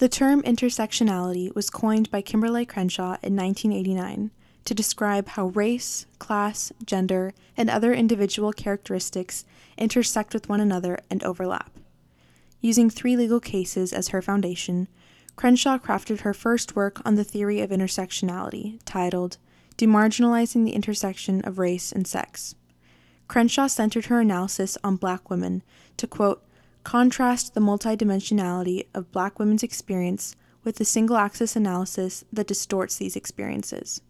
The term intersectionality was coined by Kimberlé Crenshaw in 1989 to describe how race, class, gender, and other individual characteristics intersect with one another and overlap. Using three legal cases as her foundation, Crenshaw crafted her first work on the theory of intersectionality, titled Demarginalizing the Intersection of Race and Sex. Crenshaw centered her analysis on black women to quote, contrast the multidimensionality of black women's experience with the single axis analysis that distorts these experiences.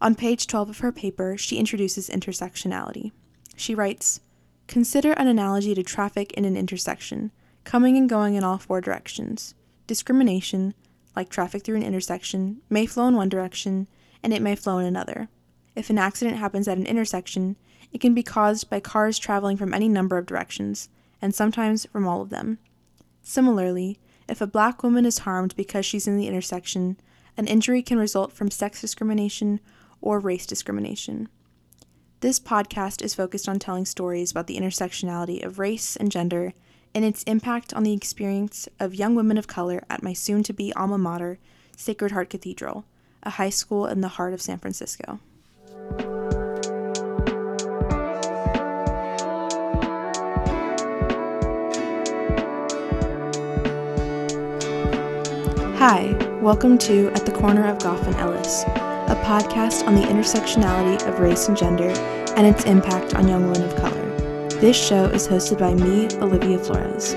On page 12 of her paper, she introduces intersectionality. She writes Consider an analogy to traffic in an intersection, coming and going in all four directions. Discrimination, like traffic through an intersection, may flow in one direction and it may flow in another. If an accident happens at an intersection, it can be caused by cars traveling from any number of directions, and sometimes from all of them. Similarly, if a black woman is harmed because she's in the intersection, an injury can result from sex discrimination or race discrimination. This podcast is focused on telling stories about the intersectionality of race and gender and its impact on the experience of young women of color at my soon to be alma mater, Sacred Heart Cathedral, a high school in the heart of San Francisco. Hi, welcome to At the Corner of Gough and Ellis, a podcast on the intersectionality of race and gender and its impact on young women of color. This show is hosted by me, Olivia Flores.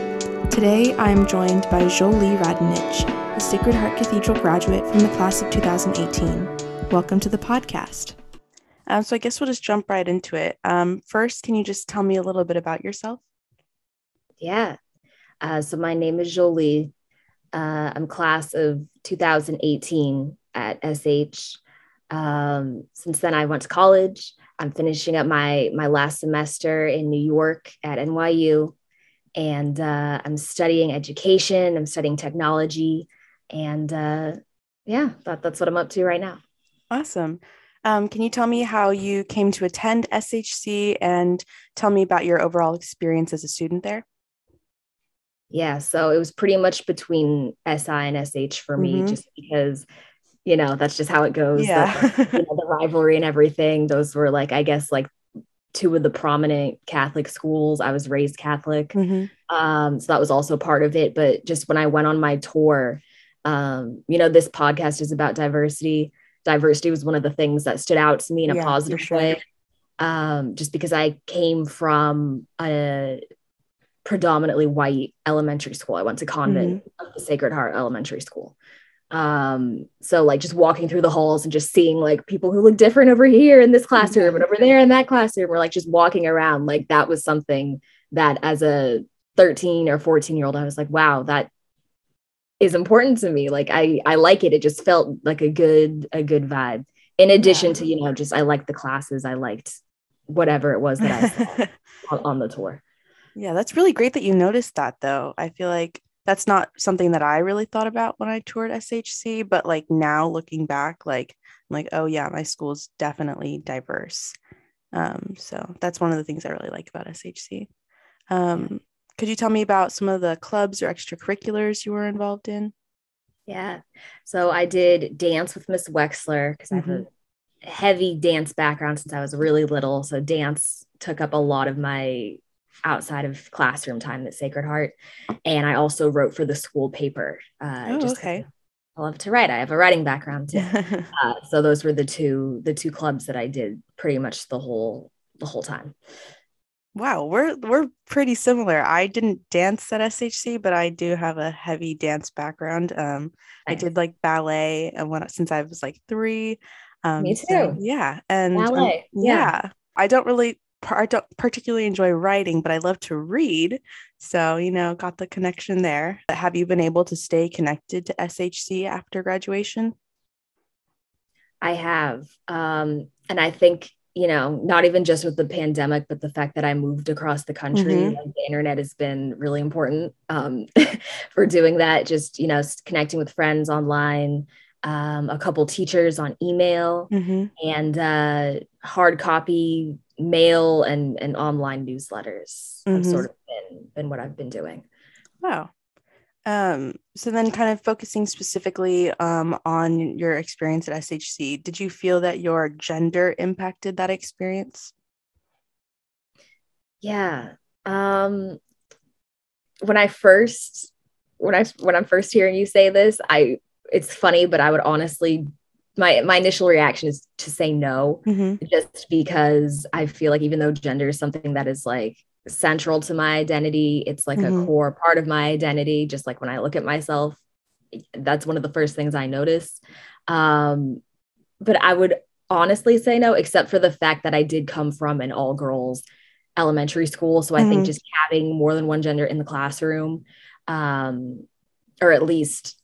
Today, I am joined by Jolie Radunich, a Sacred Heart Cathedral graduate from the class of 2018. Welcome to the podcast. Um, so, I guess we'll just jump right into it. Um, first, can you just tell me a little bit about yourself? Yeah. Uh, so, my name is Jolie. Uh, I'm class of 2018 at SH. Um, since then, I went to college. I'm finishing up my my last semester in New York at NYU, and uh, I'm studying education. I'm studying technology, and uh, yeah, that, that's what I'm up to right now. Awesome. Um, can you tell me how you came to attend SHC and tell me about your overall experience as a student there? Yeah, so it was pretty much between SI and SH for me, mm-hmm. just because, you know, that's just how it goes. Yeah. the, you know, the rivalry and everything. Those were like, I guess, like two of the prominent Catholic schools. I was raised Catholic. Mm-hmm. Um, so that was also part of it. But just when I went on my tour, um, you know, this podcast is about diversity. Diversity was one of the things that stood out to me in a yeah, positive sure. way. Um, just because I came from a predominantly white elementary school. I went to convent mm-hmm. of the Sacred Heart Elementary School. Um, so like just walking through the halls and just seeing like people who look different over here in this classroom mm-hmm. and over there in that classroom, or like just walking around, like that was something that as a 13 or 14 year old, I was like, wow, that is important to me. Like I I like it. It just felt like a good, a good vibe. In addition yeah. to, you know, just I liked the classes, I liked whatever it was that I saw on, on the tour. Yeah, that's really great that you noticed that though. I feel like that's not something that I really thought about when I toured SHC, but like now looking back, like I'm like, oh yeah, my school is definitely diverse. Um, so that's one of the things I really like about SHC. Um, could you tell me about some of the clubs or extracurriculars you were involved in? Yeah. So I did dance with Miss Wexler because mm-hmm. I have a mm-hmm. heavy dance background since I was really little. So dance took up a lot of my outside of classroom time at Sacred Heart. And I also wrote for the school paper. Uh, oh, just okay. I love to write. I have a writing background too. uh, so those were the two the two clubs that I did pretty much the whole the whole time. Wow, we're we're pretty similar. I didn't dance at SHC, but I do have a heavy dance background. Um, nice. I did like ballet and when since I was like three. Um, Me too. So, yeah, and um, ballet. Um, yeah. yeah, I don't really I don't particularly enjoy writing, but I love to read. So, you know, got the connection there. But Have you been able to stay connected to SHC after graduation? I have. Um, and I think, you know, not even just with the pandemic, but the fact that I moved across the country, mm-hmm. like the internet has been really important um, for doing that. Just, you know, connecting with friends online, um, a couple teachers on email, mm-hmm. and uh, hard copy mail and and online newsletters mm-hmm. have sort of been been what I've been doing. Wow. Um, so then kind of focusing specifically um, on your experience at SHC, did you feel that your gender impacted that experience? Yeah. Um, when I first when I when I'm first hearing you say this, I it's funny, but I would honestly my my initial reaction is to say no, mm-hmm. just because I feel like even though gender is something that is like central to my identity, it's like mm-hmm. a core part of my identity. Just like when I look at myself, that's one of the first things I notice. Um, but I would honestly say no, except for the fact that I did come from an all girls elementary school. So I mm-hmm. think just having more than one gender in the classroom, um, or at least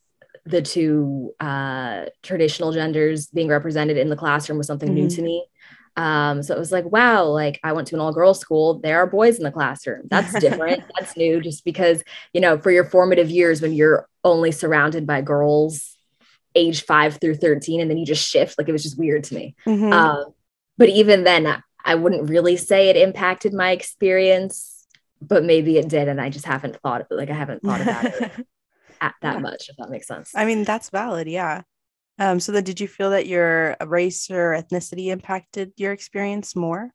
the two uh, traditional genders being represented in the classroom was something mm-hmm. new to me. Um, so it was like, wow, like I went to an all girls school. There are boys in the classroom. That's different. That's new just because, you know, for your formative years when you're only surrounded by girls age five through 13, and then you just shift, like it was just weird to me. Mm-hmm. Um, but even then, I wouldn't really say it impacted my experience, but maybe it did. And I just haven't thought, like, I haven't thought about it at that yeah. much, if that makes sense. I mean, that's valid. Yeah. Um, so then did you feel that your race or ethnicity impacted your experience more?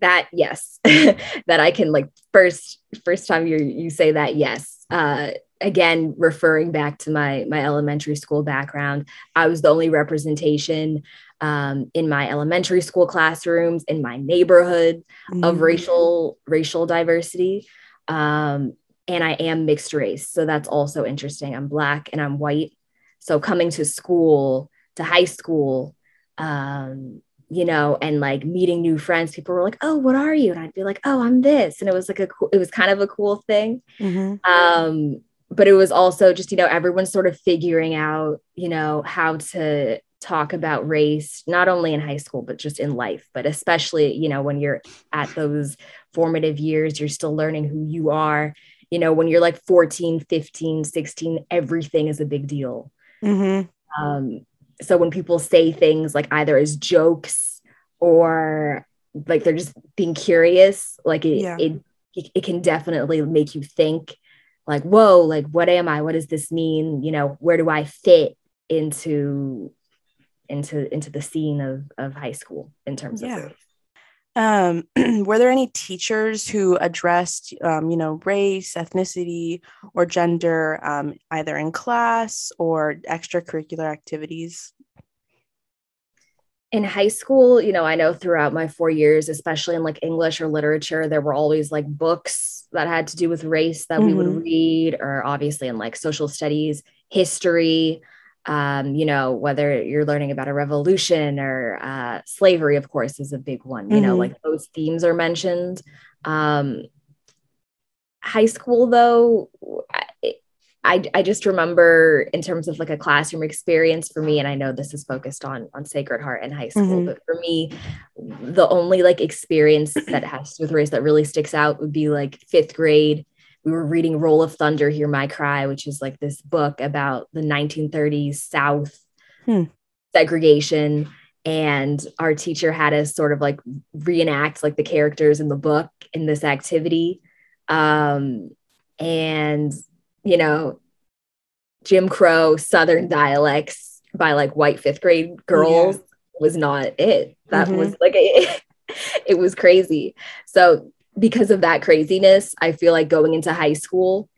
That yes, that I can like first first time you you say that yes. Uh, again, referring back to my my elementary school background, I was the only representation um, in my elementary school classrooms in my neighborhood mm-hmm. of racial racial diversity. Um, and I am mixed race. So that's also interesting. I'm black and I'm white. So coming to school, to high school, um, you know, and like meeting new friends, people were like, "Oh, what are you?" And I'd be like, "Oh, I'm this," and it was like a cool, it was kind of a cool thing. Mm-hmm. Um, but it was also just you know everyone's sort of figuring out you know how to talk about race not only in high school but just in life but especially you know when you're at those formative years you're still learning who you are you know when you're like 14 15 16 everything is a big deal mm-hmm. um, so when people say things like either as jokes or like they're just being curious like it, yeah. it it can definitely make you think like whoa like what am i what does this mean you know where do i fit into into into the scene of of high school in terms yeah. of um, were there any teachers who addressed, um, you know, race, ethnicity, or gender um, either in class or extracurricular activities? In high school, you know, I know throughout my four years, especially in like English or literature, there were always like books that had to do with race that mm-hmm. we would mm-hmm. read, or obviously in like social studies, history um, you know, whether you're learning about a revolution or uh, slavery, of course, is a big one. You mm-hmm. know, like those themes are mentioned. Um, high school, though, I, I just remember in terms of like a classroom experience for me, and I know this is focused on on Sacred Heart in high school, mm-hmm. but for me, the only like experience that has with race that really sticks out would be like fifth grade we were reading Roll of Thunder, Hear My Cry, which is like this book about the 1930s South hmm. segregation. And our teacher had us sort of like reenact like the characters in the book in this activity. Um, and, you know, Jim Crow Southern dialects by like white fifth grade girls yeah. was not it. That mm-hmm. was like, a, it was crazy. So because of that craziness, I feel like going into high school,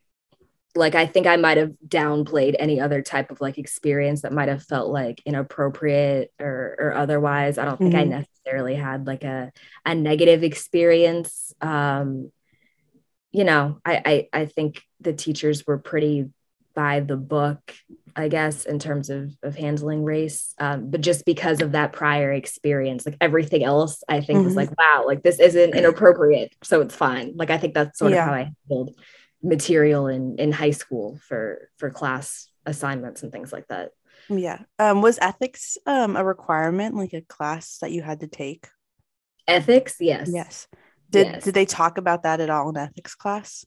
like I think I might have downplayed any other type of like experience that might have felt like inappropriate or or otherwise. I don't think mm-hmm. I necessarily had like a a negative experience. Um, you know, I, I I think the teachers were pretty by the book I guess, in terms of of handling race. Um, but just because of that prior experience, like everything else, I think mm-hmm. was like, wow, like this isn't inappropriate, so it's fine. Like I think that's sort yeah. of how I handled material in in high school for for class assignments and things like that. Yeah. Um, was ethics um a requirement, like a class that you had to take? Ethics, yes. Yes. Did yes. did they talk about that at all in ethics class?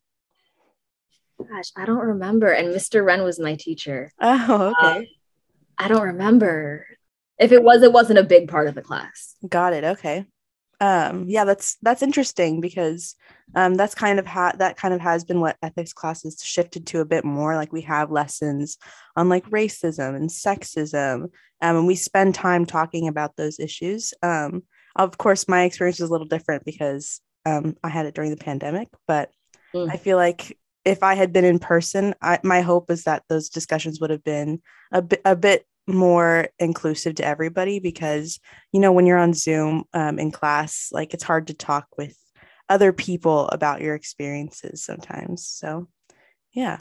Gosh, I don't remember. And Mr. Wren was my teacher. Oh, okay. Um, I don't remember. If it was, it wasn't a big part of the class. Got it. Okay. um yeah that's that's interesting because um that's kind of ha- that kind of has been what ethics classes shifted to a bit more like we have lessons on like racism and sexism um, and we spend time talking about those issues um of course my experience is a little different because um i had it during the pandemic but mm. i feel like if i had been in person I, my hope is that those discussions would have been a bit a bit more inclusive to everybody because you know when you're on zoom um, in class like it's hard to talk with other people about your experiences sometimes. So yeah.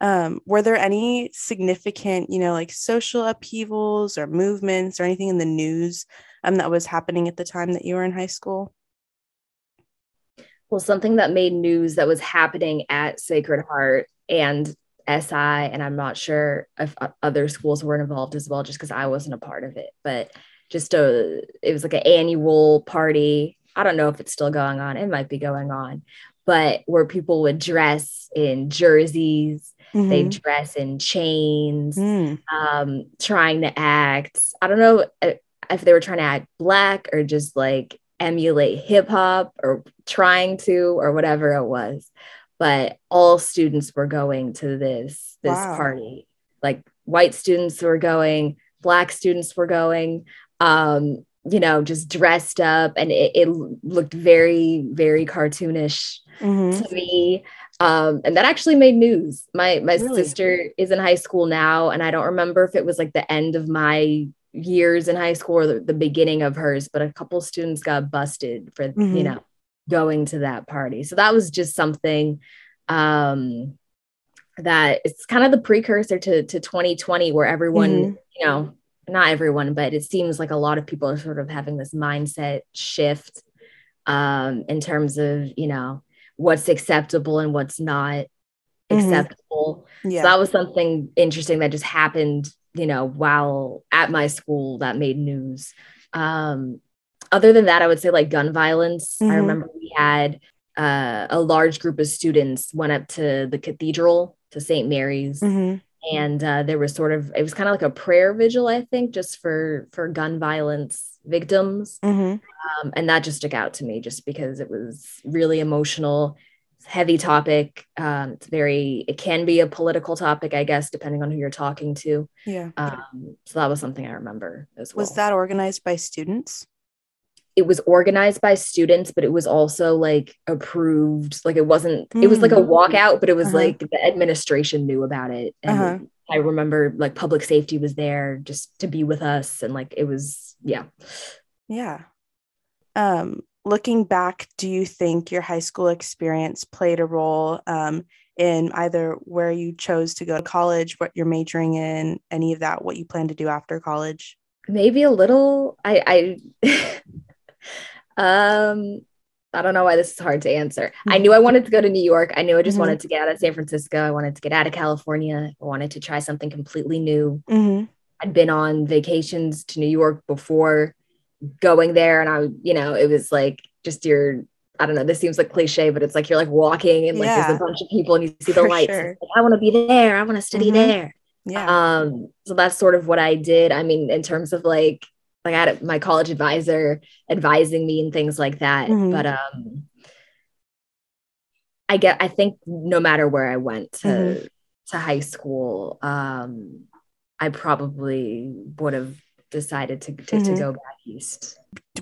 Um, were there any significant you know like social upheavals or movements or anything in the news um, that was happening at the time that you were in high school well something that made news that was happening at sacred heart and SI, and I'm not sure if other schools were involved as well, just because I wasn't a part of it. But just a, it was like an annual party. I don't know if it's still going on. It might be going on, but where people would dress in jerseys, mm-hmm. they dress in chains, mm. um, trying to act. I don't know if they were trying to act black or just like emulate hip hop or trying to or whatever it was but all students were going to this this wow. party like white students were going black students were going um you know just dressed up and it, it looked very very cartoonish mm-hmm. to me um and that actually made news my my really? sister is in high school now and i don't remember if it was like the end of my years in high school or the, the beginning of hers but a couple students got busted for mm-hmm. you know going to that party. So that was just something um, that it's kind of the precursor to, to 2020 where everyone, mm-hmm. you know, not everyone, but it seems like a lot of people are sort of having this mindset shift um, in terms of, you know, what's acceptable and what's not mm-hmm. acceptable. Yeah. So that was something interesting that just happened, you know, while at my school that made news. Um, other than that, I would say like gun violence. Mm-hmm. I remember we had uh, a large group of students went up to the cathedral to St. Mary's. Mm-hmm. And uh, there was sort of it was kind of like a prayer vigil, I think, just for for gun violence victims, mm-hmm. um, and that just stuck out to me, just because it was really emotional, heavy topic. Um, it's very it can be a political topic, I guess, depending on who you're talking to. Yeah. Um, so that was something I remember as well. Was that organized by students? it was organized by students, but it was also like approved. Like it wasn't, mm. it was like a mm. walkout, but it was uh-huh. like the administration knew about it. And uh-huh. I remember like public safety was there just to be with us. And like it was, yeah. Yeah. Um, looking back, do you think your high school experience played a role um, in either where you chose to go to college, what you're majoring in, any of that, what you plan to do after college? Maybe a little. I, I um, I don't know why this is hard to answer. I knew I wanted to go to New York. I knew I just mm-hmm. wanted to get out of San Francisco. I wanted to get out of California. I wanted to try something completely new. Mm-hmm. I'd been on vacations to New York before going there, and I, you know, it was like just your. I don't know. This seems like cliche, but it's like you're like walking and like yeah. there's a bunch of people and you see the For lights. Sure. Like, I want to be there. I want to study mm-hmm. there. Yeah. Um. So that's sort of what I did. I mean, in terms of like like I had my college advisor advising me and things like that. Mm-hmm. But um I get I think no matter where I went to mm-hmm. to high school, um, I probably would have decided to to, mm-hmm. to go back east.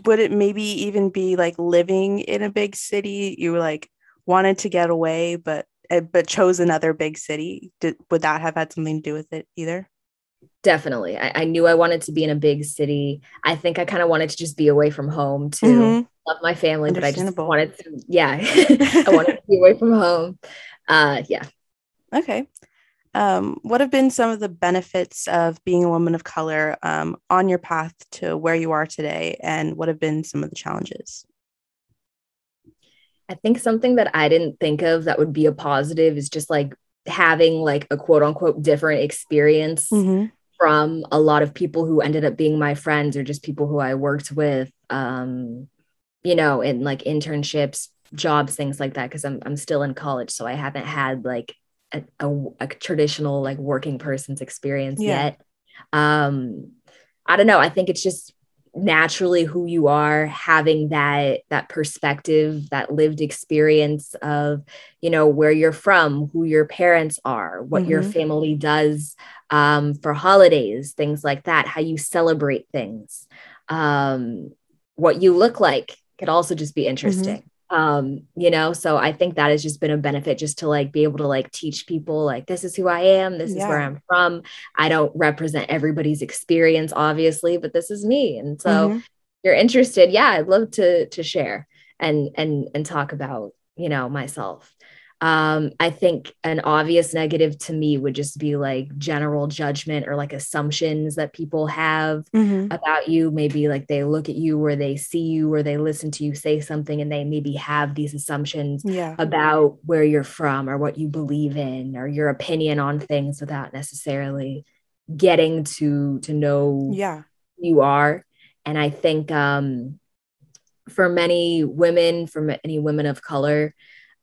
Would it maybe even be like living in a big city? You like wanted to get away, but eh, but chose another big city. Did, would that have had something to do with it either? definitely I, I, knew i wanted to be in a big city i think i kind of wanted to just be away from home too mm-hmm. love my family but i just wanted to yeah i wanted to be away from home uh yeah okay um, what have been some of the benefits of being a woman of color um, on your path to where you are today and what have been some of the challenges i think something that i didn't think of that would be a positive is just like having like a quote unquote different experience mm-hmm from a lot of people who ended up being my friends or just people who I worked with, um, you know, in like internships, jobs, things like that. Cause I'm, I'm still in college. So I haven't had like a, a, a traditional like working person's experience yeah. yet. Um, I don't know. I think it's just naturally who you are having that that perspective that lived experience of you know where you're from who your parents are what mm-hmm. your family does um, for holidays things like that how you celebrate things um, what you look like could also just be mm-hmm. interesting um you know so i think that has just been a benefit just to like be able to like teach people like this is who i am this yeah. is where i'm from i don't represent everybody's experience obviously but this is me and so mm-hmm. you're interested yeah i'd love to to share and and and talk about you know myself um, I think an obvious negative to me would just be like general judgment or like assumptions that people have mm-hmm. about you. Maybe like they look at you or they see you or they listen to you say something and they maybe have these assumptions yeah. about where you're from or what you believe in or your opinion on things without necessarily getting to to know yeah you are. And I think um for many women, for many women of color,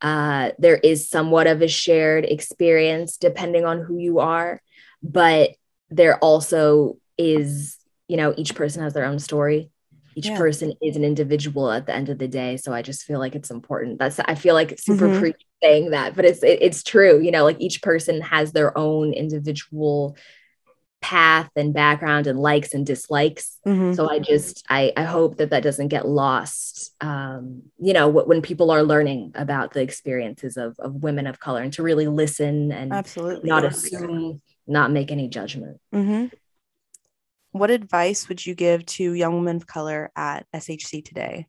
uh, there is somewhat of a shared experience depending on who you are, but there also is, you know, each person has their own story. Each yeah. person is an individual at the end of the day. So I just feel like it's important. That's I feel like super mm-hmm. saying that, but it's it, it's true. You know, like each person has their own individual path and background and likes and dislikes mm-hmm. so i just I, I hope that that doesn't get lost um, you know when people are learning about the experiences of, of women of color and to really listen and absolutely not assume not make any judgment mm-hmm. what advice would you give to young women of color at shc today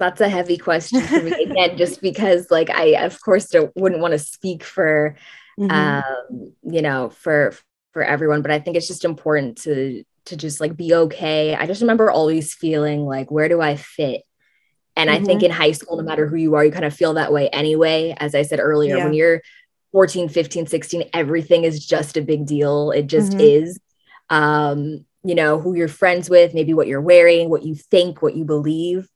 that's a heavy question for me again just because like i of course don't, wouldn't want to speak for mm-hmm. um, you know for for everyone but i think it's just important to to just like be okay i just remember always feeling like where do i fit and mm-hmm. i think mm-hmm. in high school no matter who you are you kind of feel that way anyway as i said earlier yeah. when you're 14 15 16 everything is just a big deal it just mm-hmm. is um you know who you're friends with maybe what you're wearing what you think what you believe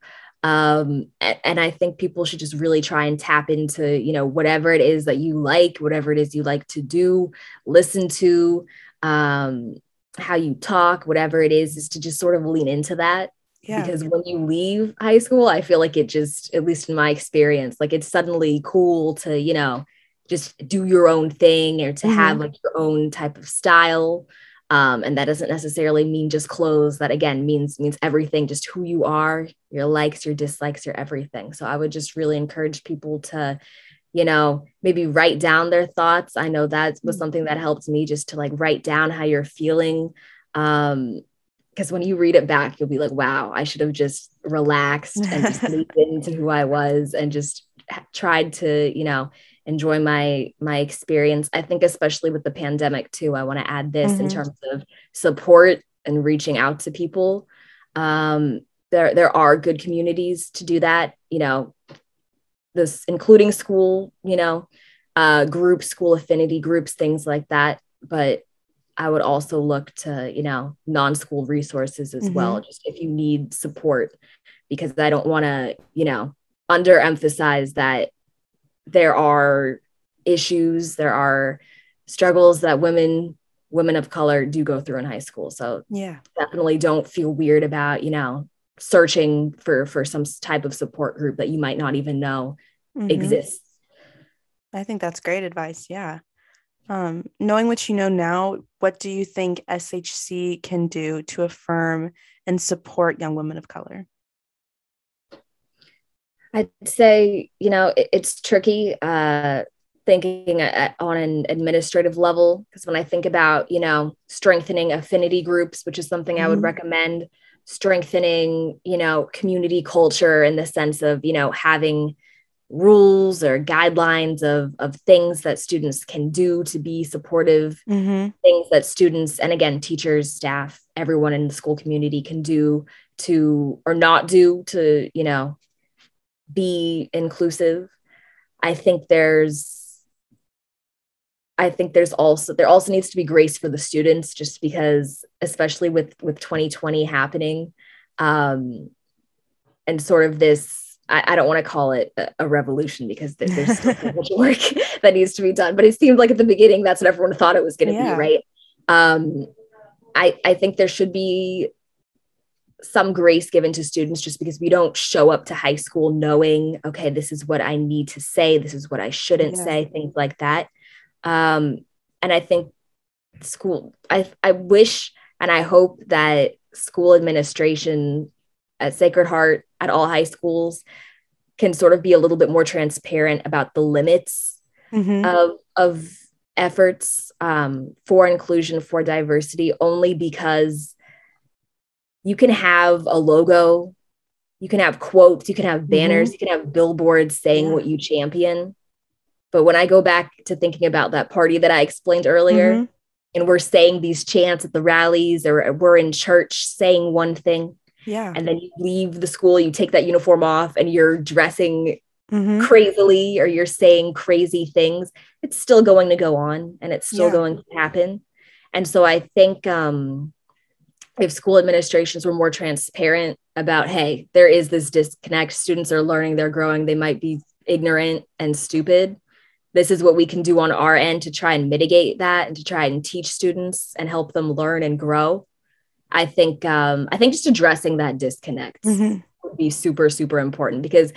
um, and i think people should just really try and tap into you know whatever it is that you like whatever it is you like to do listen to um, how you talk whatever it is is to just sort of lean into that yeah. because when you leave high school i feel like it just at least in my experience like it's suddenly cool to you know just do your own thing or to mm-hmm. have like your own type of style um, and that doesn't necessarily mean just clothes. That again means means everything just who you are your likes your dislikes your everything. So i would just really encourage people to you know maybe write down their thoughts. I know that was something that helped me just to like write down how you're feeling. Um because when you read it back you'll be like wow i should have just relaxed and just leaned into who i was and just tried to you know enjoy my my experience i think especially with the pandemic too i want to add this mm-hmm. in terms of support and reaching out to people um there there are good communities to do that you know this including school you know uh groups school affinity groups things like that but i would also look to you know non-school resources as mm-hmm. well just if you need support because i don't want to you know underemphasize that there are issues, there are struggles that women women of color do go through in high school. So yeah, definitely don't feel weird about, you know, searching for for some type of support group that you might not even know mm-hmm. exists. I think that's great advice. Yeah. Um, knowing what you know now, what do you think SHC can do to affirm and support young women of color? I'd say, you know, it, it's tricky uh, thinking at, on an administrative level because when I think about, you know, strengthening affinity groups, which is something mm-hmm. I would mm-hmm. recommend, strengthening, you know, community culture in the sense of, you know, having rules or guidelines of of things that students can do to be supportive mm-hmm. things that students and again teachers staff everyone in the school community can do to or not do to you know be inclusive. I think there's I think there's also there also needs to be grace for the students just because especially with with 2020 happening um and sort of this I, I don't want to call it a, a revolution because there, there's still so much work that needs to be done but it seemed like at the beginning that's what everyone thought it was going to yeah. be right um I I think there should be some grace given to students just because we don't show up to high school knowing, okay, this is what I need to say, this is what I shouldn't yeah. say, things like that. Um, and I think school, I, I wish and I hope that school administration at Sacred Heart, at all high schools, can sort of be a little bit more transparent about the limits mm-hmm. of, of efforts um, for inclusion, for diversity, only because you can have a logo, you can have quotes, you can have banners, mm-hmm. you can have billboards saying yeah. what you champion. But when I go back to thinking about that party that I explained earlier, mm-hmm. and we're saying these chants at the rallies, or we're in church saying one thing, yeah. And then you leave the school, you take that uniform off, and you're dressing mm-hmm. crazily or you're saying crazy things. It's still going to go on and it's still yeah. going to happen. And so I think um, if school administrations were more transparent about, hey, there is this disconnect, students are learning, they're growing, they might be ignorant and stupid. This is what we can do on our end to try and mitigate that and to try and teach students and help them learn and grow. I think um, I think just addressing that disconnect mm-hmm. would be super super important because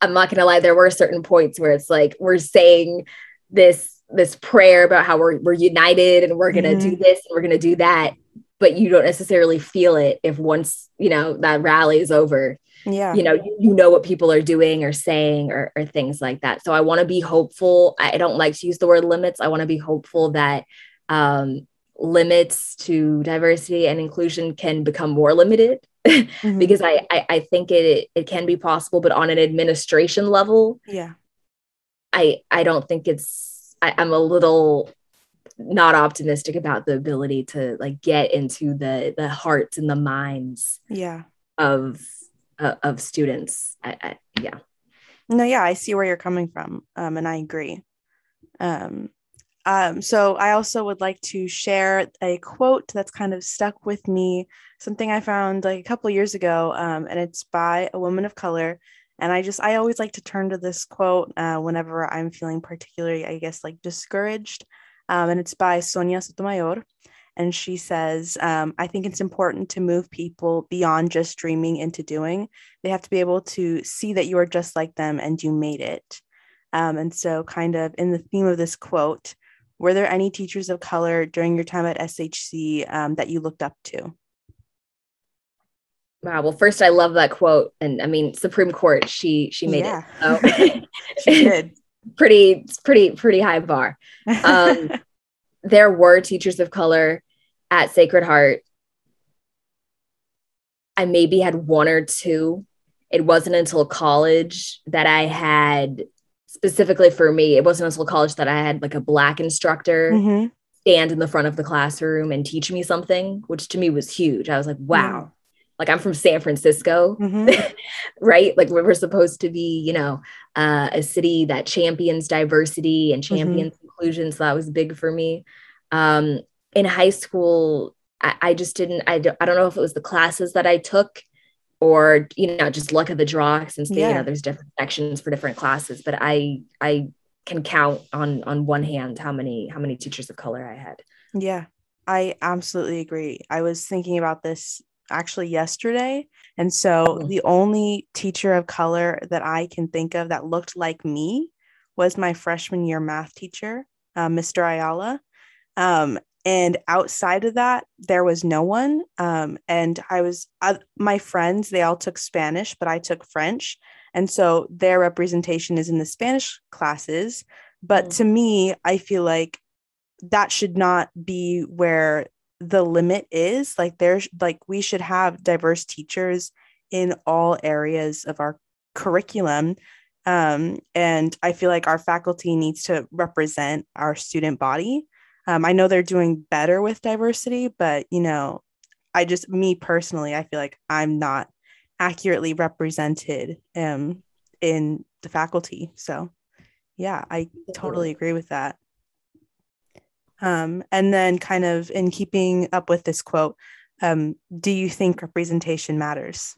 I'm not gonna lie, there were certain points where it's like we're saying this this prayer about how we're we're united and we're gonna mm-hmm. do this and we're gonna do that, but you don't necessarily feel it if once you know that rally is over. Yeah, you know, you, you know what people are doing or saying or, or things like that. So I want to be hopeful. I don't like to use the word limits. I want to be hopeful that um, limits to diversity and inclusion can become more limited mm-hmm. because I, I, I think it it can be possible, but on an administration level, yeah, I I don't think it's I, I'm a little not optimistic about the ability to like get into the the hearts and the minds yeah of uh, of students I, I, yeah no yeah i see where you're coming from um and i agree um um, so I also would like to share a quote that's kind of stuck with me, something I found like a couple years ago, um, and it's by a woman of color. And I just I always like to turn to this quote uh, whenever I'm feeling particularly, I guess, like discouraged. Um, and it's by Sonia Sotomayor. And she says, um, I think it's important to move people beyond just dreaming into doing. They have to be able to see that you are just like them and you made it. Um, and so, kind of in the theme of this quote, were there any teachers of color during your time at SHC um, that you looked up to? Wow. Well, first, I love that quote, and I mean, Supreme Court. She she made yeah. it. So. she did. Pretty pretty pretty high bar. Um, there were teachers of color at Sacred Heart. I maybe had one or two. It wasn't until college that I had specifically for me, it wasn't until college that I had like a black instructor mm-hmm. stand in the front of the classroom and teach me something, which to me was huge. I was like, wow. Like I'm from San Francisco, mm-hmm. right? Like we're supposed to be, you know, uh, a city that champions diversity and mm-hmm. champions mm-hmm. inclusion. So that was big for me. Um, in high school, I, I just didn't. I, I don't know if it was the classes that I took or you know just luck of the draw since yeah. you know there's different sections for different classes but i i can count on on one hand how many how many teachers of color i had yeah i absolutely agree i was thinking about this actually yesterday. And so mm-hmm. the only teacher of color that i can think of that looked like me was my freshman year math teacher uh, mr ayala. Um, and outside of that there was no one. Um, and i was uh, my friends they all took spanish but i took french. And so their representation is in the spanish classes. But mm. to me i feel like that should not be where the limit is like there's like we should have diverse teachers in all areas of our curriculum um, and i feel like our faculty needs to represent our student body um, I know they're doing better with diversity, but you know, I just me personally, I feel like I'm not accurately represented um, in the faculty. So, yeah, I totally agree with that. Um, and then, kind of in keeping up with this quote, um, do you think representation matters?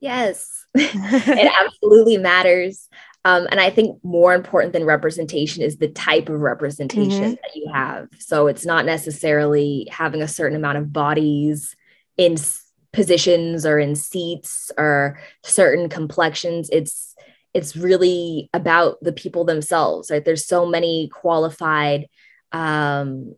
Yes, it absolutely matters. Um, and I think more important than representation is the type of representation mm-hmm. that you have. So it's not necessarily having a certain amount of bodies in positions or in seats or certain complexions it's it's really about the people themselves right there's so many qualified um,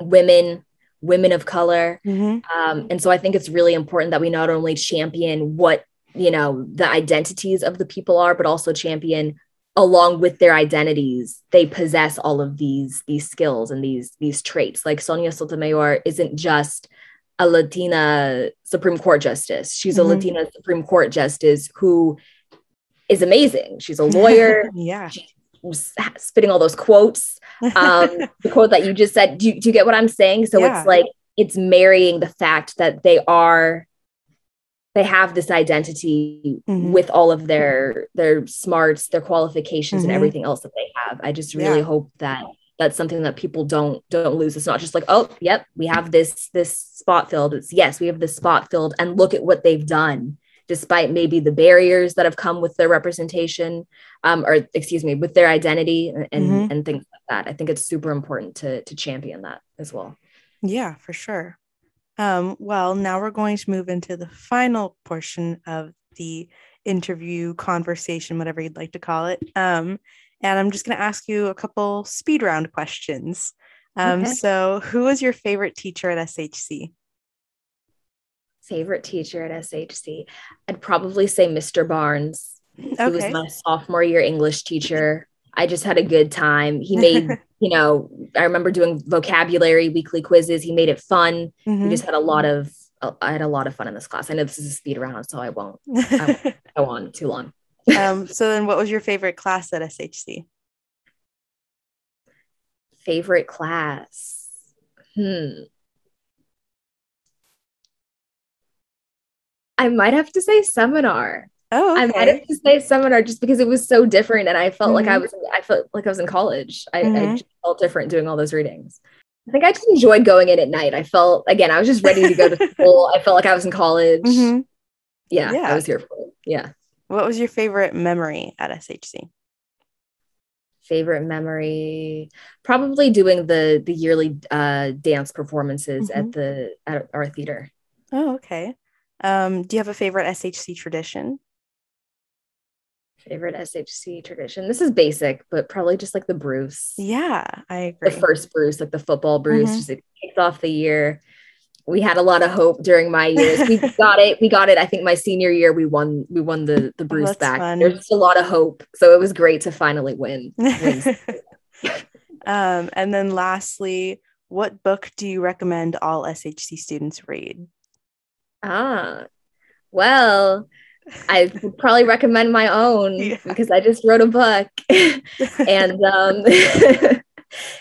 women women of color. Mm-hmm. um, and so i think it's really important that we not only champion what you know the identities of the people are but also champion along with their identities they possess all of these these skills and these these traits. Like sonia sotomayor isn't just a latina supreme court justice. She's mm-hmm. a latina supreme court justice who is amazing. She's a lawyer. Yeah spitting all those quotes um the quote that you just said do you, do you get what i'm saying so yeah. it's like it's marrying the fact that they are they have this identity mm-hmm. with all of their their smarts their qualifications mm-hmm. and everything else that they have i just really yeah. hope that that's something that people don't don't lose it's not just like oh yep we have this this spot filled it's yes we have this spot filled and look at what they've done despite maybe the barriers that have come with their representation um, or excuse me with their identity and mm-hmm. and things like that i think it's super important to to champion that as well yeah for sure um, well, now we're going to move into the final portion of the interview, conversation, whatever you'd like to call it. Um, and I'm just going to ask you a couple speed round questions. Um, okay. So, who was your favorite teacher at SHC? Favorite teacher at SHC? I'd probably say Mr. Barnes. Okay. He was my sophomore year English teacher. I just had a good time. He made, you know, I remember doing vocabulary weekly quizzes. He made it fun. Mm-hmm. We just had a lot of, I had a lot of fun in this class. I know this is a speed round, so I won't, I won't go on too long. um, so then what was your favorite class at SHC? Favorite class? Hmm. I might have to say seminar. Oh, okay. I might have to say seminar just because it was so different, and I felt mm-hmm. like I mm-hmm. was I felt like I was in college. I, mm-hmm. I felt different doing all those readings. I think I just enjoyed going in at night. I felt again, I was just ready to go to school. I felt like I was in college. Mm-hmm. Yeah, yeah, I was here for it. Yeah. What was your favorite memory at SHC? Favorite memory, probably doing the the yearly uh, dance performances at mm-hmm. the at our theater. Oh, okay. Um, do you have a favorite SHC tradition? favorite SHC tradition. This is basic, but probably just like the Bruce. Yeah, I agree. The first Bruce, like the football Bruce, mm-hmm. just it kicked off the year. We had a lot of hope during my years. We got it. We got it. I think my senior year, we won. We won the the Bruce oh, back. There's just a lot of hope, so it was great to finally win. um, and then lastly, what book do you recommend all SHC students read? Ah, well, I would probably recommend my own yeah. because I just wrote a book and um,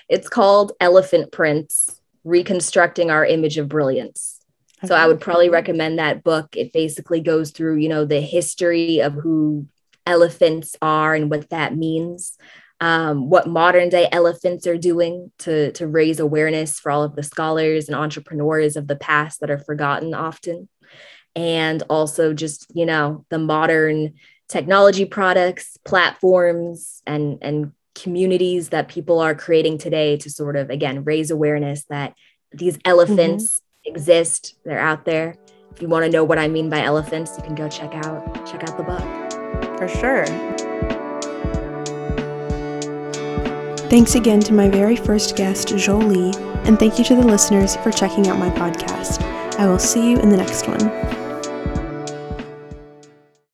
it's called Elephant Prints Reconstructing Our Image of Brilliance. So I would probably recommend that book. It basically goes through, you know, the history of who elephants are and what that means. Um, what modern day elephants are doing to, to raise awareness for all of the scholars and entrepreneurs of the past that are forgotten often. And also just you know the modern technology products platforms and and communities that people are creating today to sort of again raise awareness that these elephants mm-hmm. exist they're out there. If you want to know what i mean by elephants you can go check out check out the book. For sure Thanks again to my very first guest, Jolie, and thank you to the listeners for checking out my podcast. I will see you in the next one.